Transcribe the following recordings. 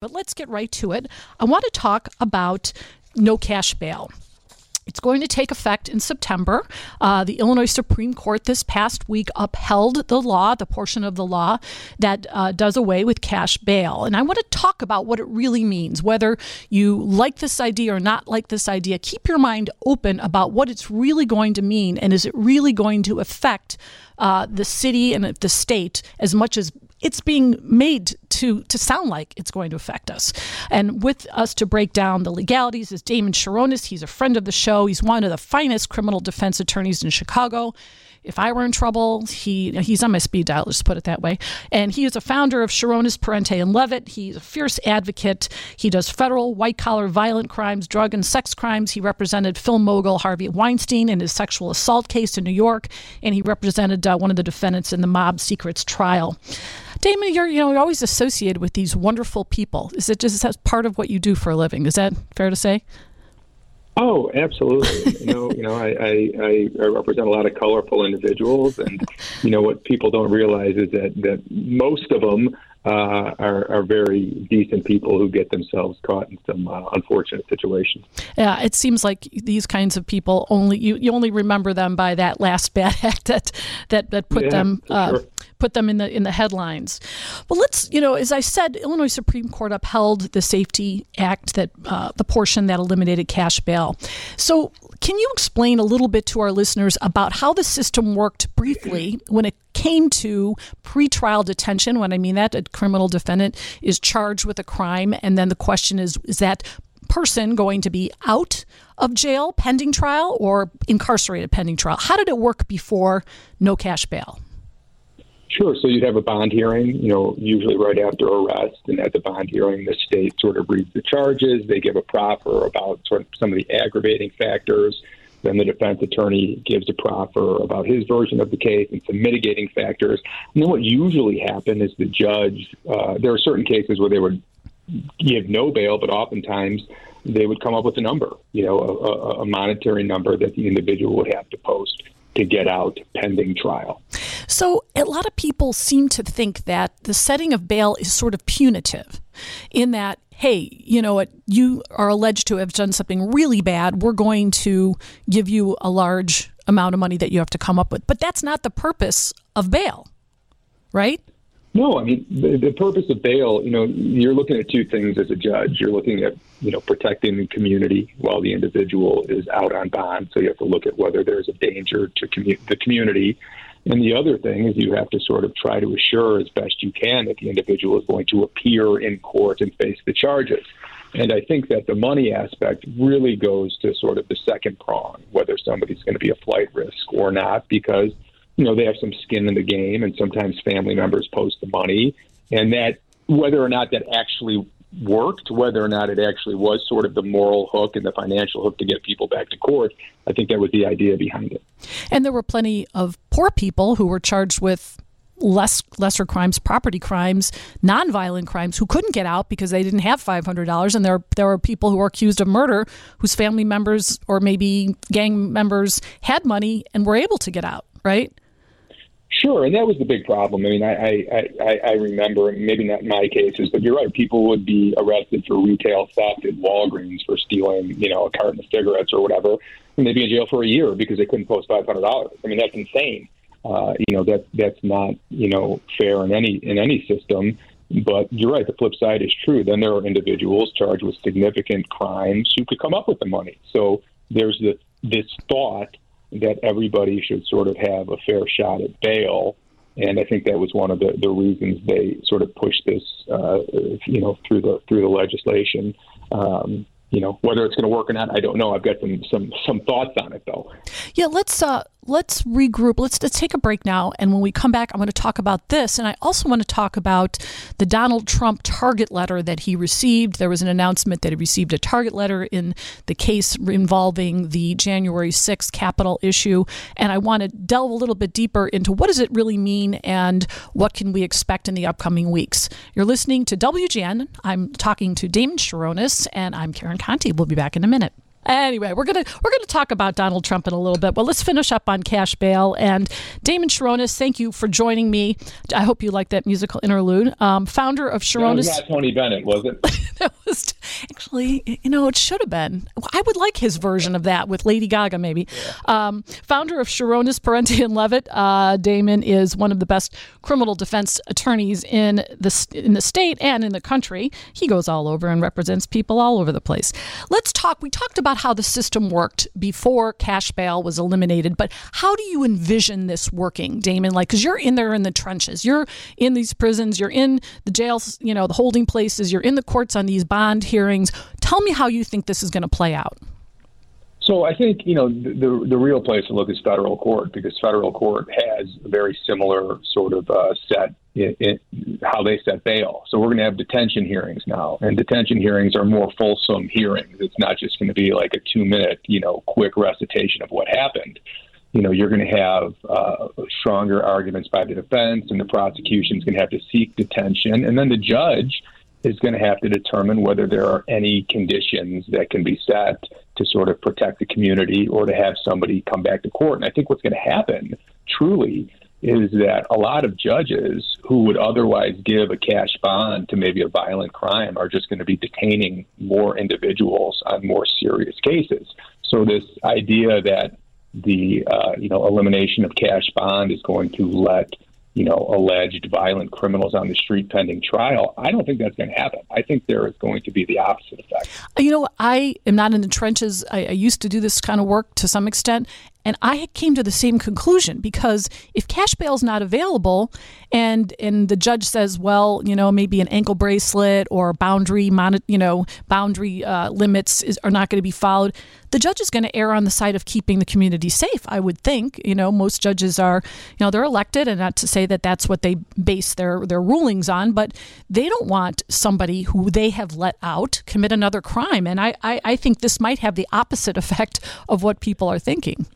But let's get right to it. I want to talk about no cash bail. It's going to take effect in September. Uh, the Illinois Supreme Court this past week upheld the law, the portion of the law that uh, does away with cash bail. And I want to talk about what it really means, whether you like this idea or not like this idea. Keep your mind open about what it's really going to mean and is it really going to affect uh, the city and the state as much as it's being made to to sound like it's going to affect us. And with us to break down the legalities is Damon Cheronis. He's a friend of the show. He's one of the finest criminal defense attorneys in Chicago if I were in trouble, he he's on my speed dial. Let's put it that way. And he is a founder of Cheronis, Parente, and Levitt. He's a fierce advocate. He does federal white collar violent crimes, drug and sex crimes. He represented film mogul Harvey Weinstein in his sexual assault case in New York, and he represented uh, one of the defendants in the mob secrets trial. Damon, you're you know you're always associated with these wonderful people. Is it just part of what you do for a living? Is that fair to say? Oh, absolutely. you know, you know, I, I, I represent a lot of colorful individuals, and you know what people don't realize is that that most of them uh, are, are very decent people who get themselves caught in some uh, unfortunate situations. Yeah, it seems like these kinds of people only you, you only remember them by that last bad act that that that put yeah, them uh, sure put them in the in the headlines. Well, let's you know, as I said, Illinois Supreme Court upheld the Safety Act that uh, the portion that eliminated cash bail. So, can you explain a little bit to our listeners about how the system worked briefly when it came to pretrial detention? When I mean that, a criminal defendant is charged with a crime, and then the question is, is that person going to be out of jail pending trial or incarcerated pending trial? How did it work before no cash bail? Sure. So you'd have a bond hearing, you know, usually right after arrest. And at the bond hearing, the state sort of reads the charges. They give a proffer about sort of some of the aggravating factors. Then the defense attorney gives a proffer about his version of the case and some mitigating factors. And then what usually happens is the judge, uh, there are certain cases where they would give no bail, but oftentimes they would come up with a number, you know, a, a monetary number that the individual would have to post to get out pending trial. So, a lot of people seem to think that the setting of bail is sort of punitive in that, hey, you know what, you are alleged to have done something really bad. We're going to give you a large amount of money that you have to come up with. But that's not the purpose of bail, right? No, I mean the, the, purpose of bail. You know, you're looking at two things as a judge. You're looking at you know protecting the community while the individual is out on bond. So you have to look at whether there's a danger to commu- the community. And the other thing is you have to sort of try to assure as best you can that the individual is going to appear in court and face the charges. And I think that the money aspect really goes to sort of the second prong, whether somebody's going to be a flight risk or not, because you know, they have some skin in the game, and sometimes family members post the money, and that whether or not that actually worked, whether or not it actually was sort of the moral hook and the financial hook to get people back to court, I think that was the idea behind it. And there were plenty of poor people who were charged with less lesser crimes, property crimes, nonviolent crimes who couldn't get out because they didn't have five hundred dollars, and there there were people who were accused of murder whose family members or maybe gang members had money and were able to get out, right? Sure, and that was the big problem. I mean, I, I, I, remember, maybe not in my cases, but you're right. People would be arrested for retail theft at Walgreens for stealing, you know, a carton of cigarettes or whatever, and they'd be in jail for a year because they couldn't post five hundred dollars. I mean, that's insane. Uh, you know, that that's not you know fair in any in any system. But you're right. The flip side is true. Then there are individuals charged with significant crimes who could come up with the money. So there's this this thought that everybody should sort of have a fair shot at bail. And I think that was one of the, the reasons they sort of pushed this, uh, you know, through the through the legislation. Um, you know whether it's going to work or not, I don't know. I've got some some some thoughts on it though. Yeah, let's uh, let's regroup. Let's, let's take a break now. And when we come back, I'm going to talk about this. And I also want to talk about the Donald Trump target letter that he received. There was an announcement that he received a target letter in the case involving the January 6th Capitol issue. And I want to delve a little bit deeper into what does it really mean and what can we expect in the upcoming weeks. You're listening to WGN. I'm talking to Damon Cheronis, and I'm Karen Conti. We'll be back in a minute. Anyway, we're gonna we're gonna talk about Donald Trump in a little bit, but let's finish up on cash bail. And Damon Cheronis, thank you for joining me. I hope you like that musical interlude. Um, founder of Cheronis. That was Tony Bennett, was it? that was actually, you know, it should have been. I would like his version of that with Lady Gaga, maybe. Um, founder of Cheronis, Parente, and Levitt, uh, Damon is one of the best criminal defense attorneys in the in the state and in the country. He goes all over and represents people all over the place. Let's talk. We talked about how the system worked before cash bail was eliminated, but how do you envision this working, Damon? Like, because you're in there in the trenches, you're in these prisons, you're in the jails, you know, the holding places, you're in the courts on these bond hearings. Tell me how you think this is going to play out. So I think you know the, the, the real place to look is federal court because federal court has a very similar sort of uh, set in, in how they set bail. So we're going to have detention hearings now, and detention hearings are more fulsome hearings. It's not just going to be like a two minute you know quick recitation of what happened. You know, you're going to have uh, stronger arguments by the defense, and the prosecution is going to have to seek detention, and then the judge is going to have to determine whether there are any conditions that can be set to sort of protect the community or to have somebody come back to court. And I think what's going to happen truly is that a lot of judges who would otherwise give a cash bond to maybe a violent crime are just going to be detaining more individuals on more serious cases. So this idea that the uh, you know elimination of cash bond is going to let you know, alleged violent criminals on the street pending trial. I don't think that's going to happen. I think there is going to be the opposite effect. You know, I am not in the trenches. I, I used to do this kind of work to some extent, and I came to the same conclusion because if cash bail is not available, and and the judge says, well, you know, maybe an ankle bracelet or boundary, mon- you know, boundary uh, limits is, are not going to be followed, the judge is going to err on the side of keeping the community safe. I would think. You know, most judges are, you know, they're elected, and not to say that that's what they base their their rulings on, but they don't want somebody who they have let out commit another crime. And I, I, I think this might have the opposite effect of what people are thinking.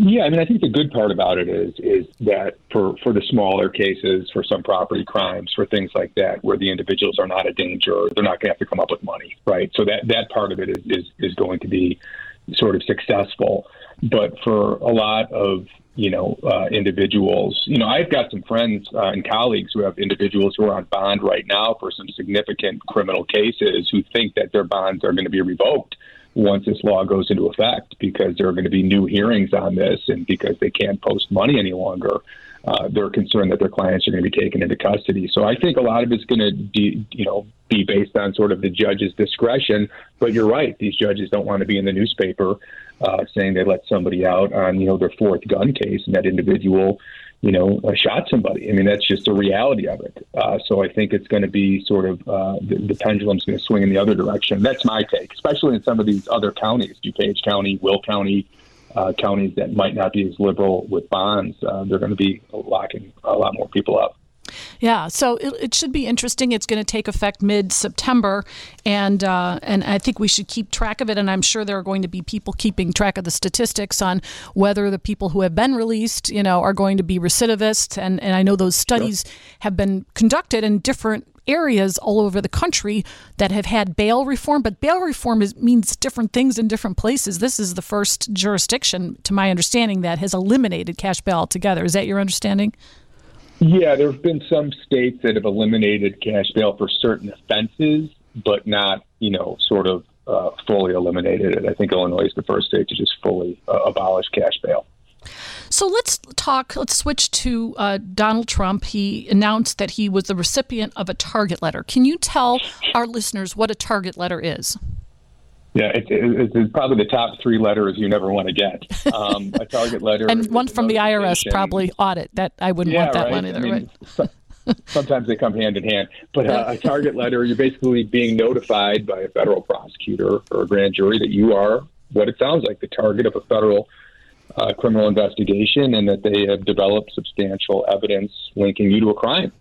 Yeah, I mean, I think the good part about it is is that for for the smaller cases, for some property crimes, for things like that, where the individuals are not a danger, they're not going to have to come up with money, right? So that that part of it is is, is going to be sort of successful. But for a lot of you know uh, individuals, you know, I've got some friends uh, and colleagues who have individuals who are on bond right now for some significant criminal cases who think that their bonds are going to be revoked once this law goes into effect because there are going to be new hearings on this and because they can't post money any longer. Uh, they're concerned that their clients are going to be taken into custody. So I think a lot of it's going to be, you know, be based on sort of the judge's discretion. But you're right; these judges don't want to be in the newspaper uh, saying they let somebody out on, you know, their fourth gun case, and that individual you know, uh, shot somebody. I mean, that's just the reality of it. Uh, so I think it's going to be sort of uh, the, the pendulum's going to swing in the other direction. That's my take, especially in some of these other counties, DuPage County, Will County, uh, counties that might not be as liberal with bonds. Uh, they're going to be locking a lot more people up. Yeah, so it, it, should be interesting. It's going to take effect mid September, and uh, and I think we should keep track of it. And I'm sure there are going to be people keeping track of the statistics on whether the people who have been released, you know, are going to be recidivists. And and I know those studies sure. have been conducted in different areas all over the country that have had bail reform, but bail reform is, means different things in different places. This is the first jurisdiction, to my understanding, that has eliminated cash bail altogether. Is that your understanding? Yeah, there have been some states that have eliminated cash bail for certain offenses, but not, you know, sort of uh, fully eliminated it. I think Illinois is the first state to just fully uh, abolish cash bail. So let's talk, let's switch to uh, Donald Trump. He announced that he was the recipient of a target letter. Can you tell our listeners what a target letter is? Yeah, it, it, it's probably the top three letters you never want to get. Um, a target letter, and one from the IRS probably audit. That I wouldn't yeah, want that right? one either. I mean, right? so, sometimes they come hand in hand. But uh, a target letter, you're basically being notified by a federal prosecutor or a grand jury that you are what it sounds like the target of a federal uh, criminal investigation, and that they have developed substantial evidence linking you to a crime.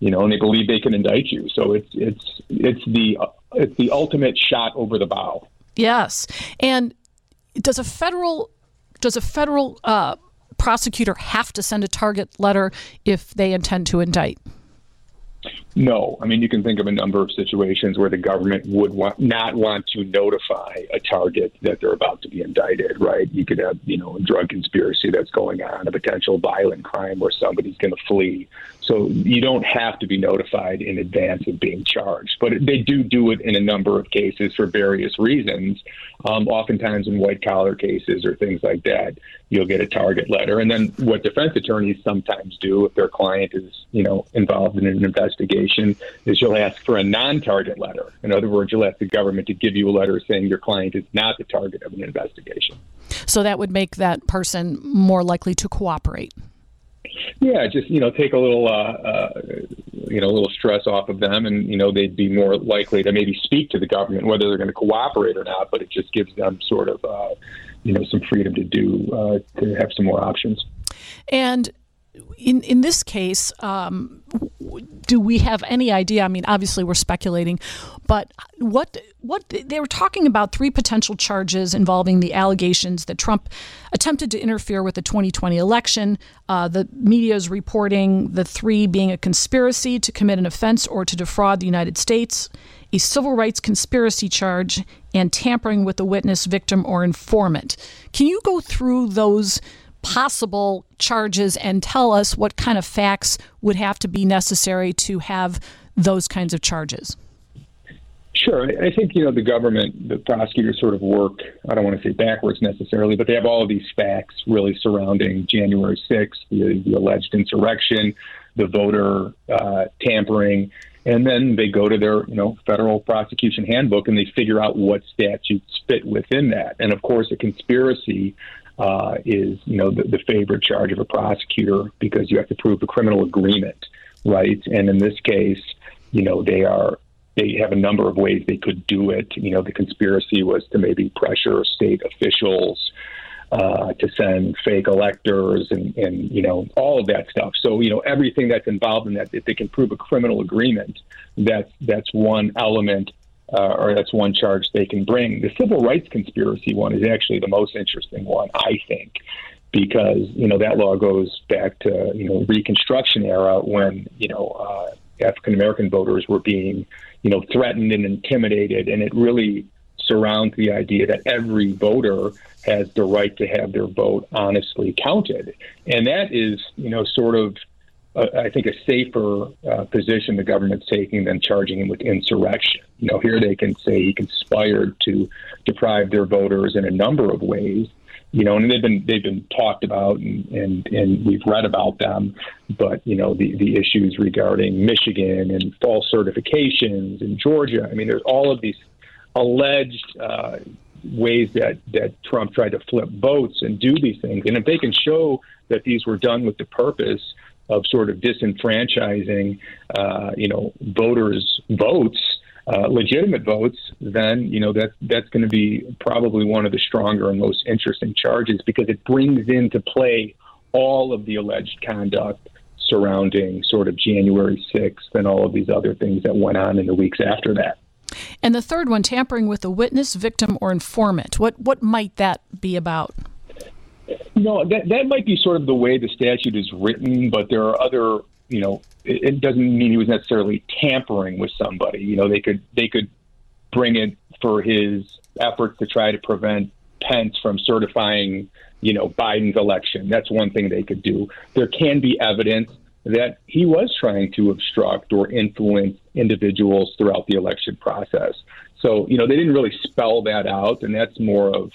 You know, and they believe they can indict you. So it's it's it's the it's the ultimate shot over the bow. Yes, and does a federal does a federal uh, prosecutor have to send a target letter if they intend to indict? No, I mean you can think of a number of situations where the government would want, not want to notify a target that they're about to be indicted. Right? You could have you know a drug conspiracy that's going on, a potential violent crime where somebody's going to flee. So you don't have to be notified in advance of being charged, but they do do it in a number of cases for various reasons. Um, oftentimes in white collar cases or things like that, you'll get a target letter, and then what defense attorneys sometimes do if their client is you know involved in an investigation investigation is you'll ask for a non-target letter. In other words, you'll ask the government to give you a letter saying your client is not the target of an investigation. So that would make that person more likely to cooperate. Yeah, just you know, take a little, uh, uh, you know, a little stress off of them, and you know, they'd be more likely to maybe speak to the government, whether they're going to cooperate or not. But it just gives them sort of, uh, you know, some freedom to do uh, to have some more options. And in in this case, um, do we have any idea? I mean, obviously we're speculating, but what what they were talking about three potential charges involving the allegations that Trump attempted to interfere with the 2020 election. Uh, the media is reporting the three being a conspiracy to commit an offense or to defraud the United States, a civil rights conspiracy charge, and tampering with a witness, victim, or informant. Can you go through those? Possible charges and tell us what kind of facts would have to be necessary to have those kinds of charges? Sure. I think, you know, the government, the prosecutors sort of work, I don't want to say backwards necessarily, but they have all of these facts really surrounding January 6th, the, the alleged insurrection, the voter uh, tampering, and then they go to their, you know, federal prosecution handbook and they figure out what statutes fit within that. And of course, a conspiracy uh, is you know the, the favorite charge of a prosecutor because you have to prove a criminal agreement, right? And in this case, you know they are they have a number of ways they could do it. You know, the conspiracy was to maybe pressure state officials uh, to send fake electors and, and, you know, all of that stuff. So, you know, everything that's involved in that, if they can prove a criminal agreement, that's, that's one element uh, or that's one charge they can bring. The civil rights conspiracy one is actually the most interesting one, I think, because you know that law goes back to you know Reconstruction era when you know uh, African American voters were being you know threatened and intimidated, and it really surrounds the idea that every voter has the right to have their vote honestly counted, and that is you know sort of I think, a safer uh, position the government's taking than charging him with insurrection. You know, here they can say he conspired to deprive their voters in a number of ways. You know, and they've been they've been talked about and, and, and we've read about them, but you know the the issues regarding Michigan and false certifications in Georgia. I mean, there's all of these alleged uh, ways that that Trump tried to flip votes and do these things. And if they can show that these were done with the purpose of sort of disenfranchising, uh, you know, voters' votes, uh, legitimate votes, then you know that that's going to be probably one of the stronger and most interesting charges because it brings into play all of the alleged conduct surrounding sort of January 6th and all of these other things that went on in the weeks after that. And the third one, tampering with a witness, victim, or informant. What what might that be about? No, that that might be sort of the way the statute is written, but there are other, you know, it, it doesn't mean he was necessarily tampering with somebody. You know, they could they could bring it for his efforts to try to prevent Pence from certifying, you know, Biden's election. That's one thing they could do. There can be evidence that he was trying to obstruct or influence individuals throughout the election process. So, you know, they didn't really spell that out, and that's more of,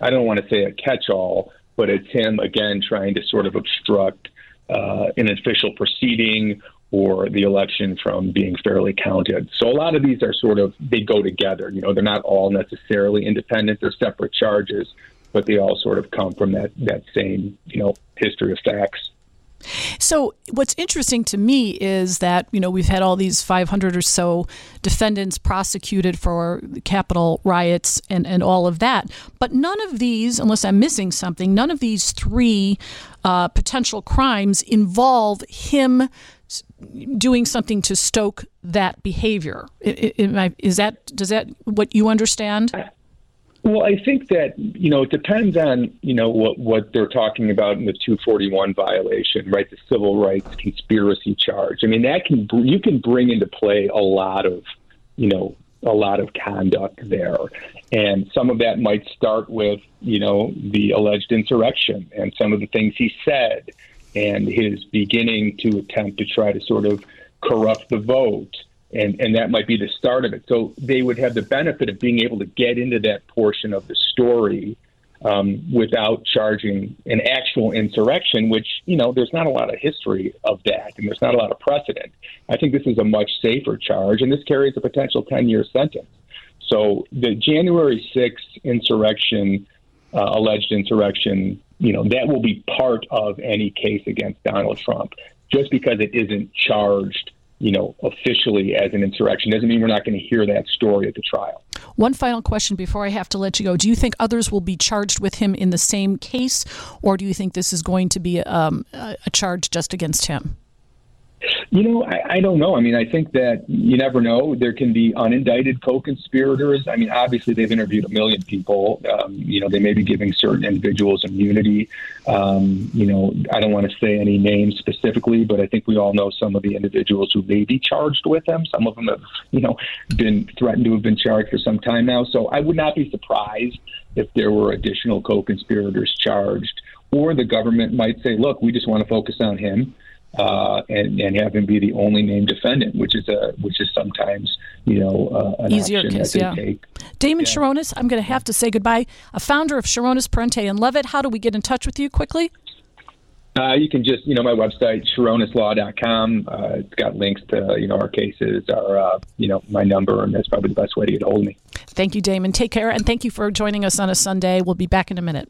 I don't want to say a catch all, but it's him again trying to sort of obstruct uh, an official proceeding or the election from being fairly counted. So a lot of these are sort of they go together. You know, they're not all necessarily independent; they're separate charges, but they all sort of come from that that same you know history of facts. So, what's interesting to me is that, you know, we've had all these 500 or so defendants prosecuted for Capitol riots and, and all of that. But none of these, unless I'm missing something, none of these three uh, potential crimes involve him doing something to stoke that behavior. Is that, does that what you understand? Well, I think that you know it depends on you know what what they're talking about in the 241 violation, right? The civil rights conspiracy charge. I mean, that can you can bring into play a lot of you know a lot of conduct there, and some of that might start with you know the alleged insurrection and some of the things he said and his beginning to attempt to try to sort of corrupt the vote and and that might be the start of it. So they would have the benefit of being able to get into that portion of the story um, without charging an actual insurrection, which you know there's not a lot of history of that, and there's not a lot of precedent. I think this is a much safer charge, and this carries a potential 10-year sentence. So the January 6th insurrection, uh, alleged insurrection, you know, that will be part of any case against Donald Trump, just because it isn't charged you know, officially as an insurrection. Doesn't mean we're not going to hear that story at the trial. One final question before I have to let you go. Do you think others will be charged with him in the same case, or do you think this is going to be um, a charge just against him? You know, I, I don't know. I mean, I think that you never know. There can be unindicted co-conspirators. I mean, obviously they've interviewed a million people. Um, you know, they may be giving certain individuals immunity. Um, you know, I don't want to say any names specifically, but I think we all know some of the individuals who may be charged with them. Some of them have, you know, been threatened to have been charged for some time now. So I would not be surprised if there were additional co-conspirators charged, or the government might say, "Look, we just want to focus on him." Uh, and, and have him be the only named defendant, which is a which is sometimes you know uh, an easier case. Yeah. Take. Damon yeah. Cheronis, I'm going to have to say goodbye. A founder of Cheronis Parente and Levitt. How do we get in touch with you quickly? Uh, you can just, you know, my website, CheronisLaw.com. Uh, it's got links to, you know, our cases, our, uh, you know, my number, and that's probably the best way to get a hold of me. Thank you, Damon. Take care, and thank you for joining us on a Sunday. We'll be back in a minute.